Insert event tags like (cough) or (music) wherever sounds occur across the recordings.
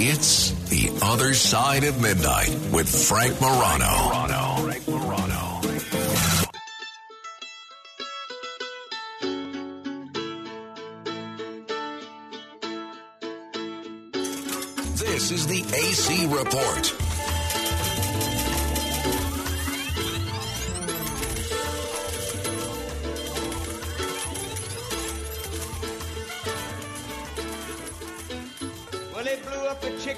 It's The Other Side of Midnight with Frank Morano. Frank Morano. This is the AC Report.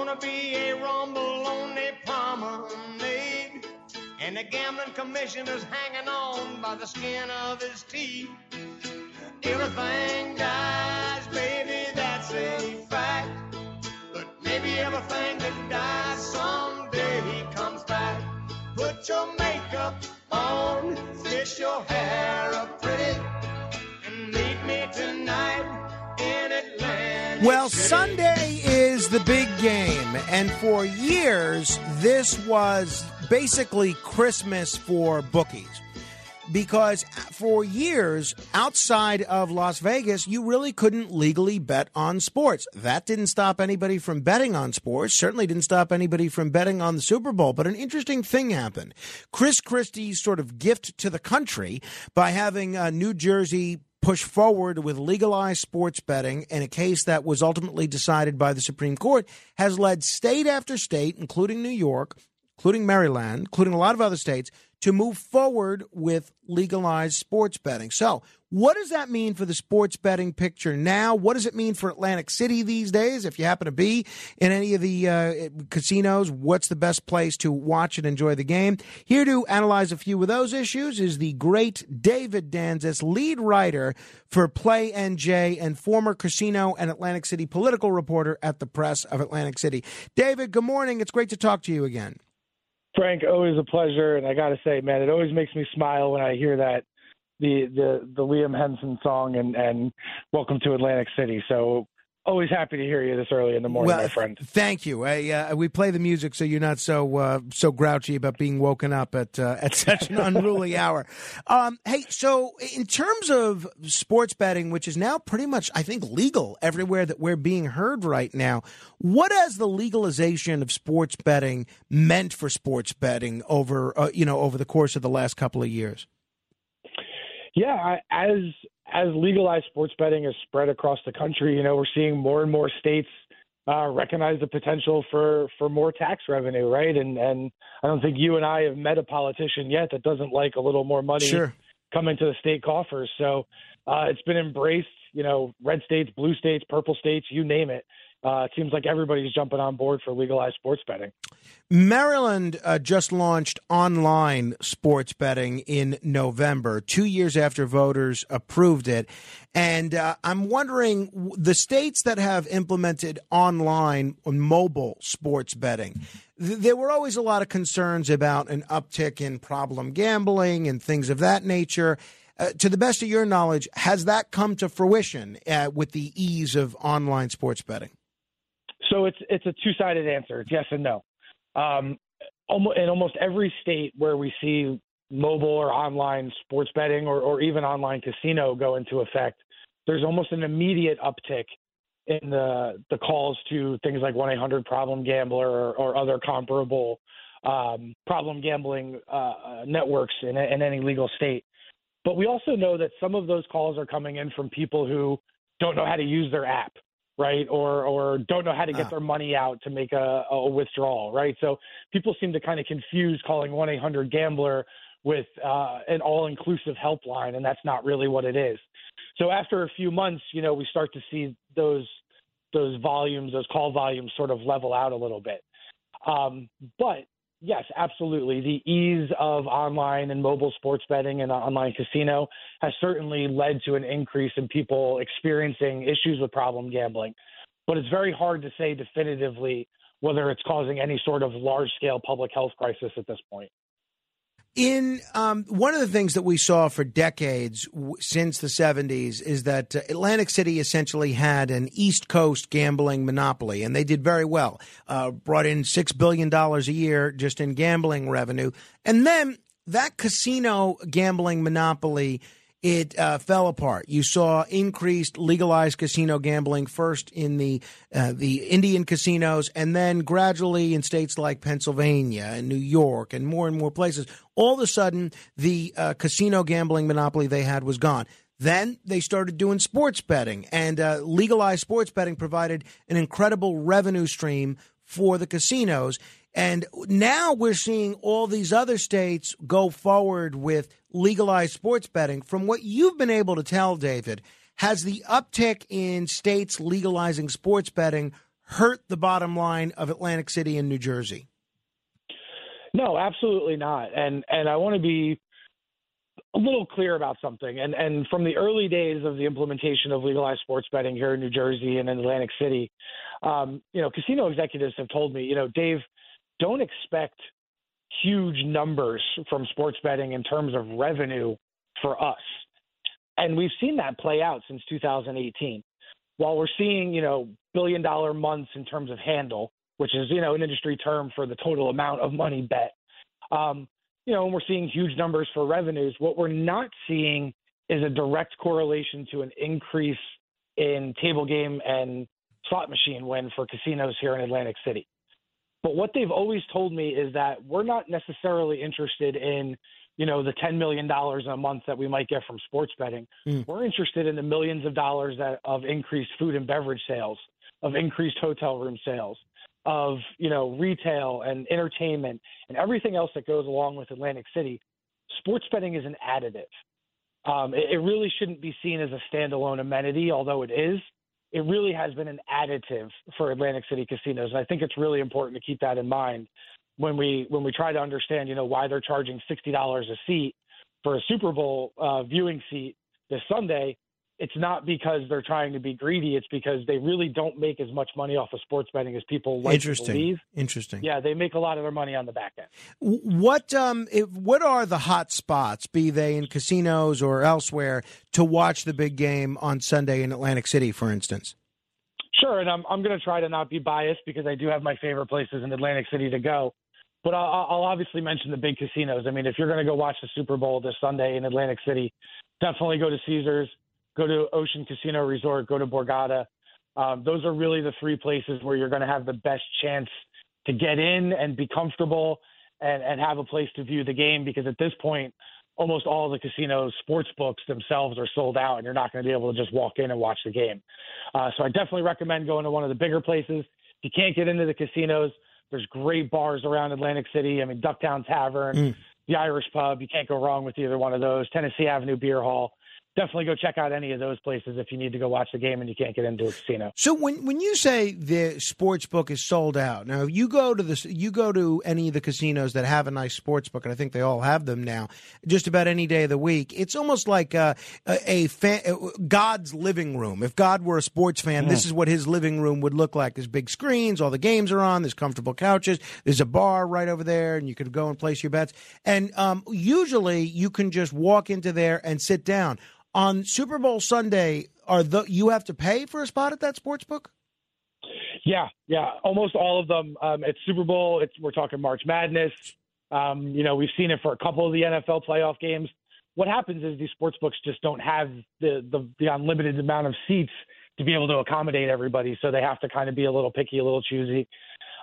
Gonna be a rumble on the promenade. And the gambling commissioner's hanging on by the skin of his teeth. Everything dies, baby, that's a fact. But maybe everything that dies someday comes back. Put your makeup on, fix your hair up Well, Sunday is the big game, and for years, this was basically Christmas for bookies. Because for years, outside of Las Vegas, you really couldn't legally bet on sports. That didn't stop anybody from betting on sports, certainly didn't stop anybody from betting on the Super Bowl. But an interesting thing happened. Chris Christie's sort of gift to the country by having uh, New Jersey push forward with legalized sports betting in a case that was ultimately decided by the Supreme Court has led state after state, including New York, including Maryland, including a lot of other states, to move forward with legalized sports betting. So, what does that mean for the sports betting picture now? What does it mean for Atlantic City these days? If you happen to be in any of the uh, casinos, what's the best place to watch and enjoy the game? Here to analyze a few of those issues is the great David Danzis, lead writer for Play NJ and former casino and Atlantic City political reporter at the Press of Atlantic City. David, good morning. It's great to talk to you again. Frank, always a pleasure, and I got to say, man, it always makes me smile when I hear that the the the Liam Henson song and and Welcome to Atlantic City. So always happy to hear you this early in the morning, well, my friend. Thank you. I, uh, we play the music so you're not so uh, so grouchy about being woken up at uh, at (laughs) such an unruly hour. Um, hey, so in terms of sports betting, which is now pretty much, I think, legal everywhere that we're being heard right now, what has the legalization of sports betting meant for sports betting over uh, you know over the course of the last couple of years? Yeah, I, as as legalized sports betting is spread across the country, you know, we're seeing more and more states uh, recognize the potential for for more tax revenue, right? And and I don't think you and I have met a politician yet that doesn't like a little more money Sure. coming to the state coffers. So uh, it's been embraced. You know, red states, blue states, purple states, you name it. Uh, it seems like everybody's jumping on board for legalized sports betting. Maryland uh, just launched online sports betting in November, two years after voters approved it. And uh, I'm wondering the states that have implemented online or mobile sports betting, th- there were always a lot of concerns about an uptick in problem gambling and things of that nature. Uh, to the best of your knowledge, has that come to fruition uh, with the ease of online sports betting? So it's it's a two sided answer. It's yes and no. Um, almost, in almost every state where we see mobile or online sports betting or, or even online casino go into effect, there's almost an immediate uptick in the the calls to things like 1-800 problem gambler or, or other comparable um, problem gambling uh, networks in, in any legal state. But we also know that some of those calls are coming in from people who don't know how to use their app right? Or or don't know how to get Ah. their money out to make a, a withdrawal, right? So people seem to kind of confuse calling one eight hundred gambler with uh, an all inclusive helpline, and that's not really what it is. So after a few months, you know, we start to see those those volumes, those call volumes, sort of level out a little bit. Um, but yes, absolutely. The ease of online and mobile sports betting and uh, online casino has certainly led to an increase in people experiencing issues with problem gambling. But it's very hard to say definitively whether it's causing any sort of large scale public health crisis at this point. In um, one of the things that we saw for decades w- since the 70s is that uh, Atlantic City essentially had an East Coast gambling monopoly, and they did very well. Uh, brought in $6 billion a year just in gambling revenue. And then that casino gambling monopoly it uh, fell apart. You saw increased legalized casino gambling first in the uh, the Indian casinos, and then gradually in states like Pennsylvania and New York, and more and more places. All of a sudden, the uh, casino gambling monopoly they had was gone. Then they started doing sports betting, and uh, legalized sports betting provided an incredible revenue stream for the casinos. And now we're seeing all these other states go forward with legalized sports betting. From what you've been able to tell, David, has the uptick in states legalizing sports betting hurt the bottom line of Atlantic City and New Jersey? No, absolutely not. And and I want to be a little clear about something. And and from the early days of the implementation of legalized sports betting here in New Jersey and in Atlantic City, um, you know, casino executives have told me, you know, Dave, don't expect huge numbers from sports betting in terms of revenue for us. And we've seen that play out since 2018. While we're seeing, you know, billion dollar months in terms of handle, which is, you know, an industry term for the total amount of money bet, um, you know, and we're seeing huge numbers for revenues. What we're not seeing is a direct correlation to an increase in table game and slot machine win for casinos here in Atlantic City. But what they've always told me is that we're not necessarily interested in, you know, the $10 million a month that we might get from sports betting. Mm. We're interested in the millions of dollars that, of increased food and beverage sales, of increased hotel room sales, of, you know, retail and entertainment and everything else that goes along with Atlantic City. Sports betting is an additive. Um, it, it really shouldn't be seen as a standalone amenity, although it is it really has been an additive for Atlantic City casinos. And I think it's really important to keep that in mind when we when we try to understand, you know, why they're charging sixty dollars a seat for a Super Bowl uh, viewing seat this Sunday it's not because they're trying to be greedy. It's because they really don't make as much money off of sports betting as people like Interesting. to believe. Interesting. Yeah, they make a lot of their money on the back end. What um, if, what are the hot spots, be they in casinos or elsewhere, to watch the big game on Sunday in Atlantic City, for instance? Sure, and I'm I'm going to try to not be biased because I do have my favorite places in Atlantic City to go. But I'll, I'll obviously mention the big casinos. I mean, if you're going to go watch the Super Bowl this Sunday in Atlantic City, definitely go to Caesars go to Ocean Casino Resort, go to Borgata. Um, those are really the three places where you're going to have the best chance to get in and be comfortable and, and have a place to view the game because at this point, almost all the casinos, sports books themselves are sold out, and you're not going to be able to just walk in and watch the game. Uh, so I definitely recommend going to one of the bigger places. If you can't get into the casinos, there's great bars around Atlantic City. I mean, Ducktown Tavern, mm. the Irish Pub. You can't go wrong with either one of those. Tennessee Avenue Beer Hall definitely go check out any of those places if you need to go watch the game and you can't get into a casino. So when when you say the sports book is sold out, now you go to the you go to any of the casinos that have a nice sports book, and I think they all have them now. Just about any day of the week, it's almost like a, a, a fan, God's living room. If God were a sports fan, mm-hmm. this is what his living room would look like. There's big screens, all the games are on. There's comfortable couches. There's a bar right over there, and you could go and place your bets. And um, usually, you can just walk into there and sit down on Super Bowl Sunday, are the you have to pay for a spot at that sports book? Yeah, yeah, almost all of them. Um, it's Super Bowl. It's we're talking March Madness. Um, you know, we've seen it for a couple of the NFL playoff games. What happens is these sports books just don't have the, the the unlimited amount of seats to be able to accommodate everybody, so they have to kind of be a little picky, a little choosy.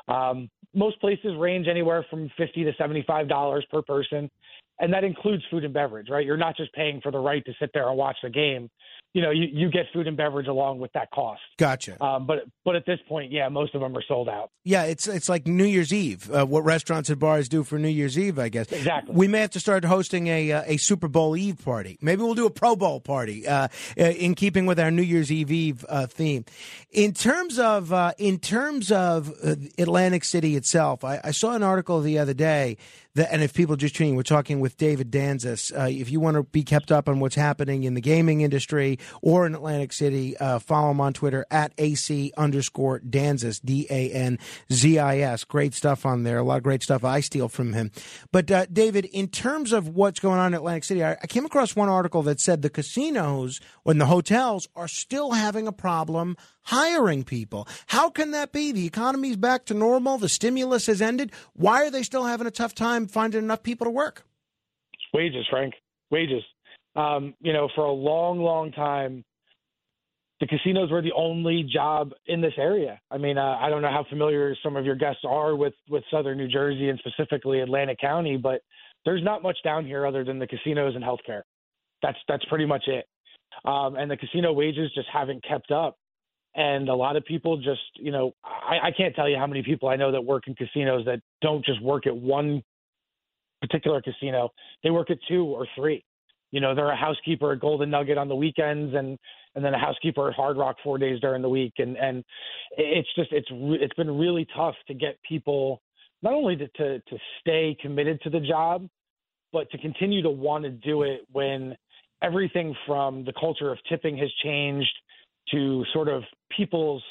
Um, most places range anywhere from fifty to seventy-five dollars per person and that includes food and beverage, right? You're not just paying for the right to sit there and watch the game. You know, you, you get food and beverage along with that cost. Gotcha. Um, but but at this point, yeah, most of them are sold out. Yeah, it's it's like New Year's Eve. Uh, what restaurants and bars do for New Year's Eve, I guess. Exactly. We may have to start hosting a uh, a Super Bowl Eve party. Maybe we'll do a Pro Bowl party uh, uh in keeping with our New Year's Eve Eve uh, theme. In terms of uh, in terms of Atlantic City itself, I, I saw an article the other day and if people just tuning, we're talking with David Danzis. Uh, if you want to be kept up on what's happening in the gaming industry or in Atlantic City, uh, follow him on Twitter at AC underscore Danzis, D A N Z I S. Great stuff on there. A lot of great stuff I steal from him. But, uh, David, in terms of what's going on in Atlantic City, I, I came across one article that said the casinos and the hotels are still having a problem hiring people. How can that be? The economy's back to normal. The stimulus has ended. Why are they still having a tough time finding enough people to work? Wages, Frank. Wages. Um, you know, for a long, long time, the casinos were the only job in this area. I mean, uh, I don't know how familiar some of your guests are with with Southern New Jersey and specifically Atlantic County, but there's not much down here other than the casinos and healthcare. That's that's pretty much it. Um, and the casino wages just haven't kept up and a lot of people just you know I, I can't tell you how many people I know that work in casinos that don't just work at one particular casino they work at two or three you know they're a housekeeper at Golden Nugget on the weekends and and then a housekeeper at Hard Rock four days during the week and and it's just it's it's been really tough to get people not only to, to to stay committed to the job but to continue to want to do it when everything from the culture of tipping has changed to sort of people's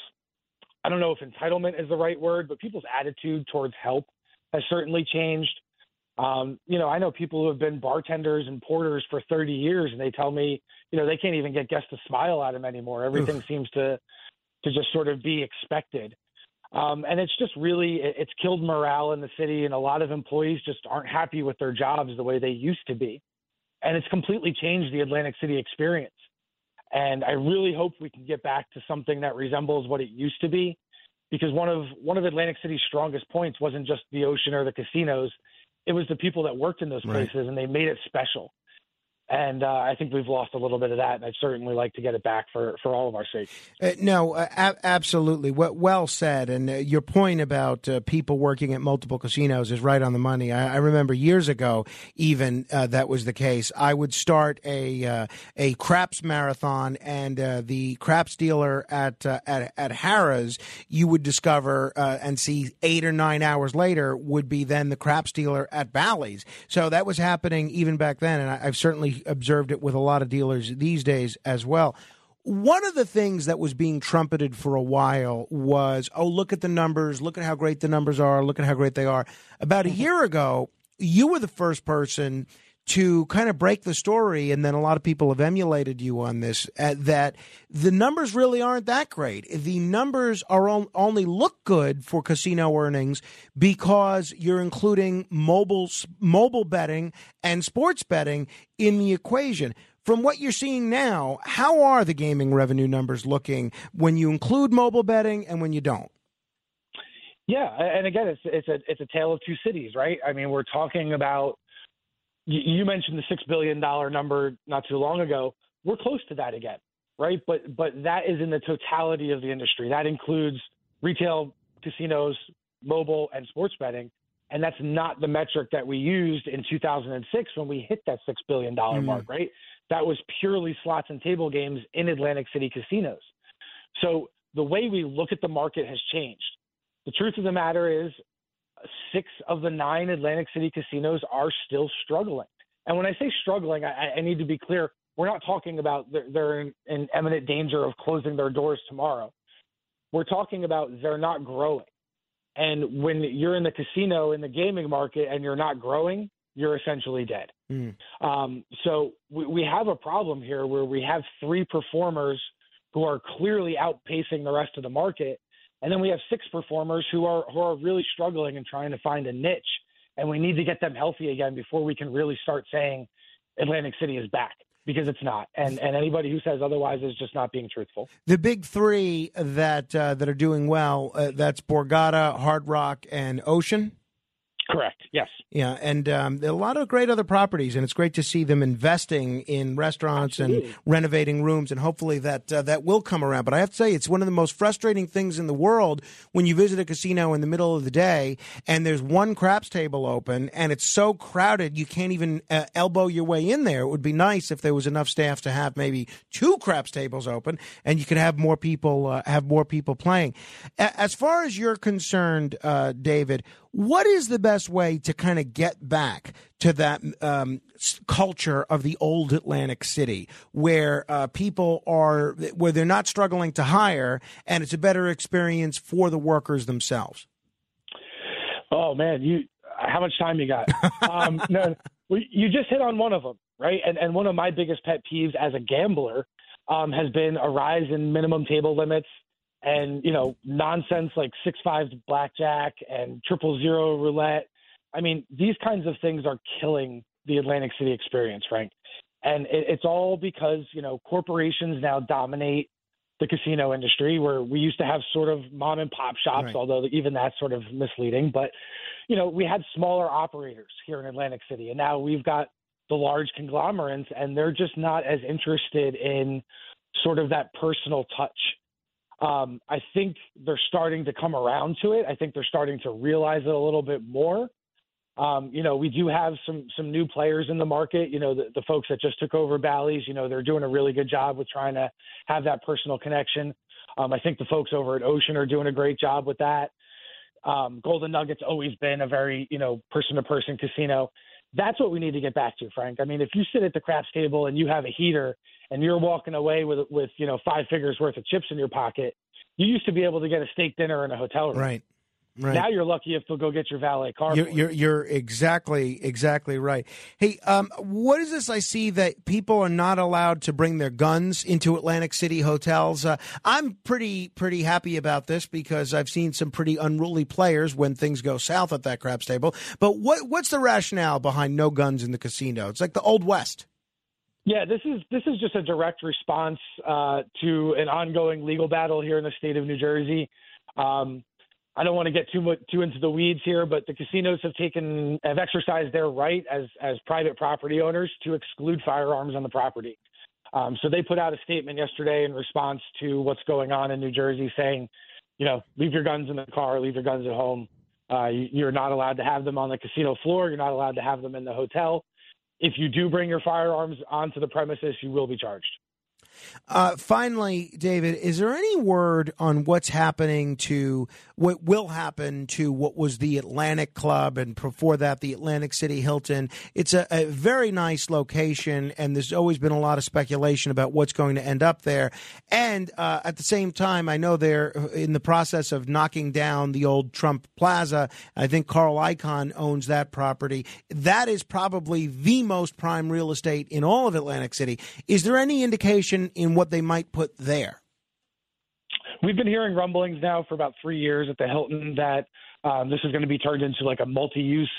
I don't know if entitlement is the right word, but people's attitude towards help has certainly changed. Um, you know, I know people who have been bartenders and porters for 30 years, and they tell me, you know, they can't even get guests to smile at them anymore. Everything Oof. seems to to just sort of be expected, um, and it's just really it's killed morale in the city, and a lot of employees just aren't happy with their jobs the way they used to be, and it's completely changed the Atlantic City experience. And I really hope we can get back to something that resembles what it used to be, because one of one of Atlantic City's strongest points wasn't just the ocean or the casinos; it was the people that worked in those places, right. and they made it special and uh, I think we've lost a little bit of that, and I'd certainly like to get it back for, for all of our sake. Uh, no, uh, a- absolutely. Well said. And uh, your point about uh, people working at multiple casinos is right on the money. I, I remember years ago, even uh, that was the case. I would start a a craps marathon, and the craps dealer at at at Harrah's, you would discover and see eight or nine hours later would be then the craps dealer at Bally's. So that was happening even back then, and I, I've certainly observed it with a lot of dealers these days as well. One of the things that was being trumpeted for a while was, oh, look at the numbers, look at how great the numbers are, look at how great they are. About a year ago, you were the first person to kind of break the story, and then a lot of people have emulated you on this, uh, that the numbers really aren't that great. The numbers are only look good for casino earnings because you're including mobile mobile betting and sports betting in the equation. From what you're seeing now, how are the gaming revenue numbers looking when you include mobile betting and when you don't? Yeah, and again, it's it's a it's a tale of two cities, right? I mean, we're talking about you mentioned the six billion dollar number not too long ago. We're close to that again, right? But but that is in the totality of the industry. That includes retail, casinos, mobile, and sports betting. And that's not the metric that we used in 2006 when we hit that six billion dollar mm-hmm. mark, right? That was purely slots and table games in Atlantic City casinos. So the way we look at the market has changed. The truth of the matter is, six of the nine Atlantic City casinos are still struggling. And when I say struggling, I, I need to be clear. We're not talking about they're, they're in, in imminent danger of closing their doors tomorrow. We're talking about they're not growing. And when you're in the casino in the gaming market and you're not growing, you're essentially dead. Mm. Um, so we, we have a problem here where we have three performers who are clearly outpacing the rest of the market and then we have six performers who are who are really struggling and trying to find a niche. And we need to get them healthy again before we can really start saying Atlantic City is back because it's not. And and anybody who says otherwise is just not being truthful. The big three that uh, that are doing well uh, that's Borgata, Hard Rock, and Ocean. Correct. Yes. Yeah, and um, a lot of great other properties, and it's great to see them investing in restaurants Absolutely. and renovating rooms, and hopefully that uh, that will come around. But I have to say, it's one of the most frustrating things in the world when you visit a casino in the middle of the day and there's one craps table open, and it's so crowded you can't even uh, elbow your way in there. It would be nice if there was enough staff to have maybe two craps tables open, and you could have more people uh, have more people playing. As far as you're concerned, uh, David, what is the best best way to kind of get back to that um, culture of the old Atlantic City, where uh, people are, where they're not struggling to hire, and it's a better experience for the workers themselves? Oh man, you how much time you got? (laughs) um, no, you just hit on one of them, right? And and one of my biggest pet peeves as a gambler um, has been a rise in minimum table limits and you know nonsense like six five blackjack and triple zero roulette. I mean, these kinds of things are killing the Atlantic City experience, Frank. And it, it's all because you know corporations now dominate the casino industry, where we used to have sort of mom and pop shops, right. although even that's sort of misleading. But you know, we had smaller operators here in Atlantic City, and now we've got the large conglomerates, and they're just not as interested in sort of that personal touch. Um, I think they're starting to come around to it. I think they're starting to realize it a little bit more. Um, you know, we do have some some new players in the market. You know, the, the folks that just took over Bally's. You know, they're doing a really good job with trying to have that personal connection. Um, I think the folks over at Ocean are doing a great job with that. Um, Golden Nugget's always been a very you know person to person casino. That's what we need to get back to, Frank. I mean, if you sit at the craps table and you have a heater and you're walking away with with you know five figures worth of chips in your pocket, you used to be able to get a steak dinner in a hotel room. Right. Right. Now you're lucky if they'll go get your valet car. You're, you're, you're, exactly exactly right. Hey, um, what is this I see that people are not allowed to bring their guns into Atlantic City hotels? Uh, I'm pretty pretty happy about this because I've seen some pretty unruly players when things go south at that craps table. But what what's the rationale behind no guns in the casino? It's like the old west. Yeah, this is this is just a direct response uh, to an ongoing legal battle here in the state of New Jersey. Um, I don't want to get too much too into the weeds here, but the casinos have taken have exercised their right as as private property owners to exclude firearms on the property. Um, so they put out a statement yesterday in response to what's going on in New Jersey, saying, you know, leave your guns in the car, leave your guns at home. Uh, you're not allowed to have them on the casino floor. You're not allowed to have them in the hotel. If you do bring your firearms onto the premises, you will be charged. Uh, finally, David, is there any word on what's happening to what will happen to what was the Atlantic Club and before that the Atlantic City Hilton? It's a, a very nice location, and there's always been a lot of speculation about what's going to end up there. And uh, at the same time, I know they're in the process of knocking down the old Trump Plaza. I think Carl Icahn owns that property. That is probably the most prime real estate in all of Atlantic City. Is there any indication? In what they might put there? We've been hearing rumblings now for about three years at the Hilton that um, this is going to be turned into like a multi-use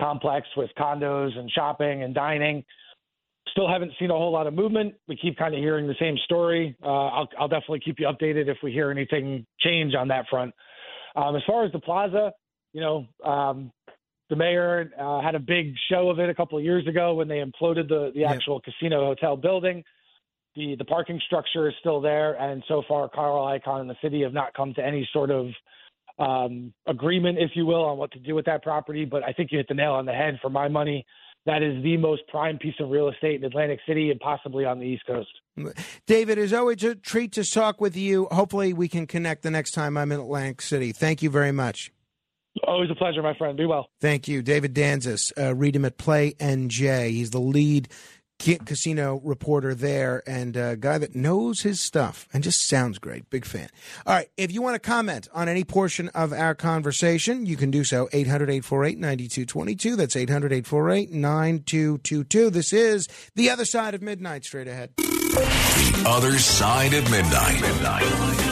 complex with condos and shopping and dining. Still haven't seen a whole lot of movement. We keep kind of hearing the same story. Uh, I'll, I'll, definitely keep you updated if we hear anything change on that front. Um, as far as the plaza, you know, um, the mayor uh, had a big show of it a couple of years ago when they imploded the, the actual casino hotel building the the parking structure is still there, and so far, Carl Icahn and the city have not come to any sort of um, agreement, if you will, on what to do with that property. But I think you hit the nail on the head. For my money, that is the most prime piece of real estate in Atlantic City and possibly on the East Coast. David, it's always a treat to talk with you. Hopefully, we can connect the next time I'm in Atlantic City. Thank you very much. Always a pleasure, my friend. Be well. Thank you. David Danzis. Uh, read him at Play NJ. He's the lead casino reporter there and a guy that knows his stuff and just sounds great. Big fan. All right. If you want to comment on any portion of our conversation, you can do so 800 848 9222. That's 800 848 9222. This is The Other Side of Midnight. Straight ahead. The Other Side of Midnight. midnight.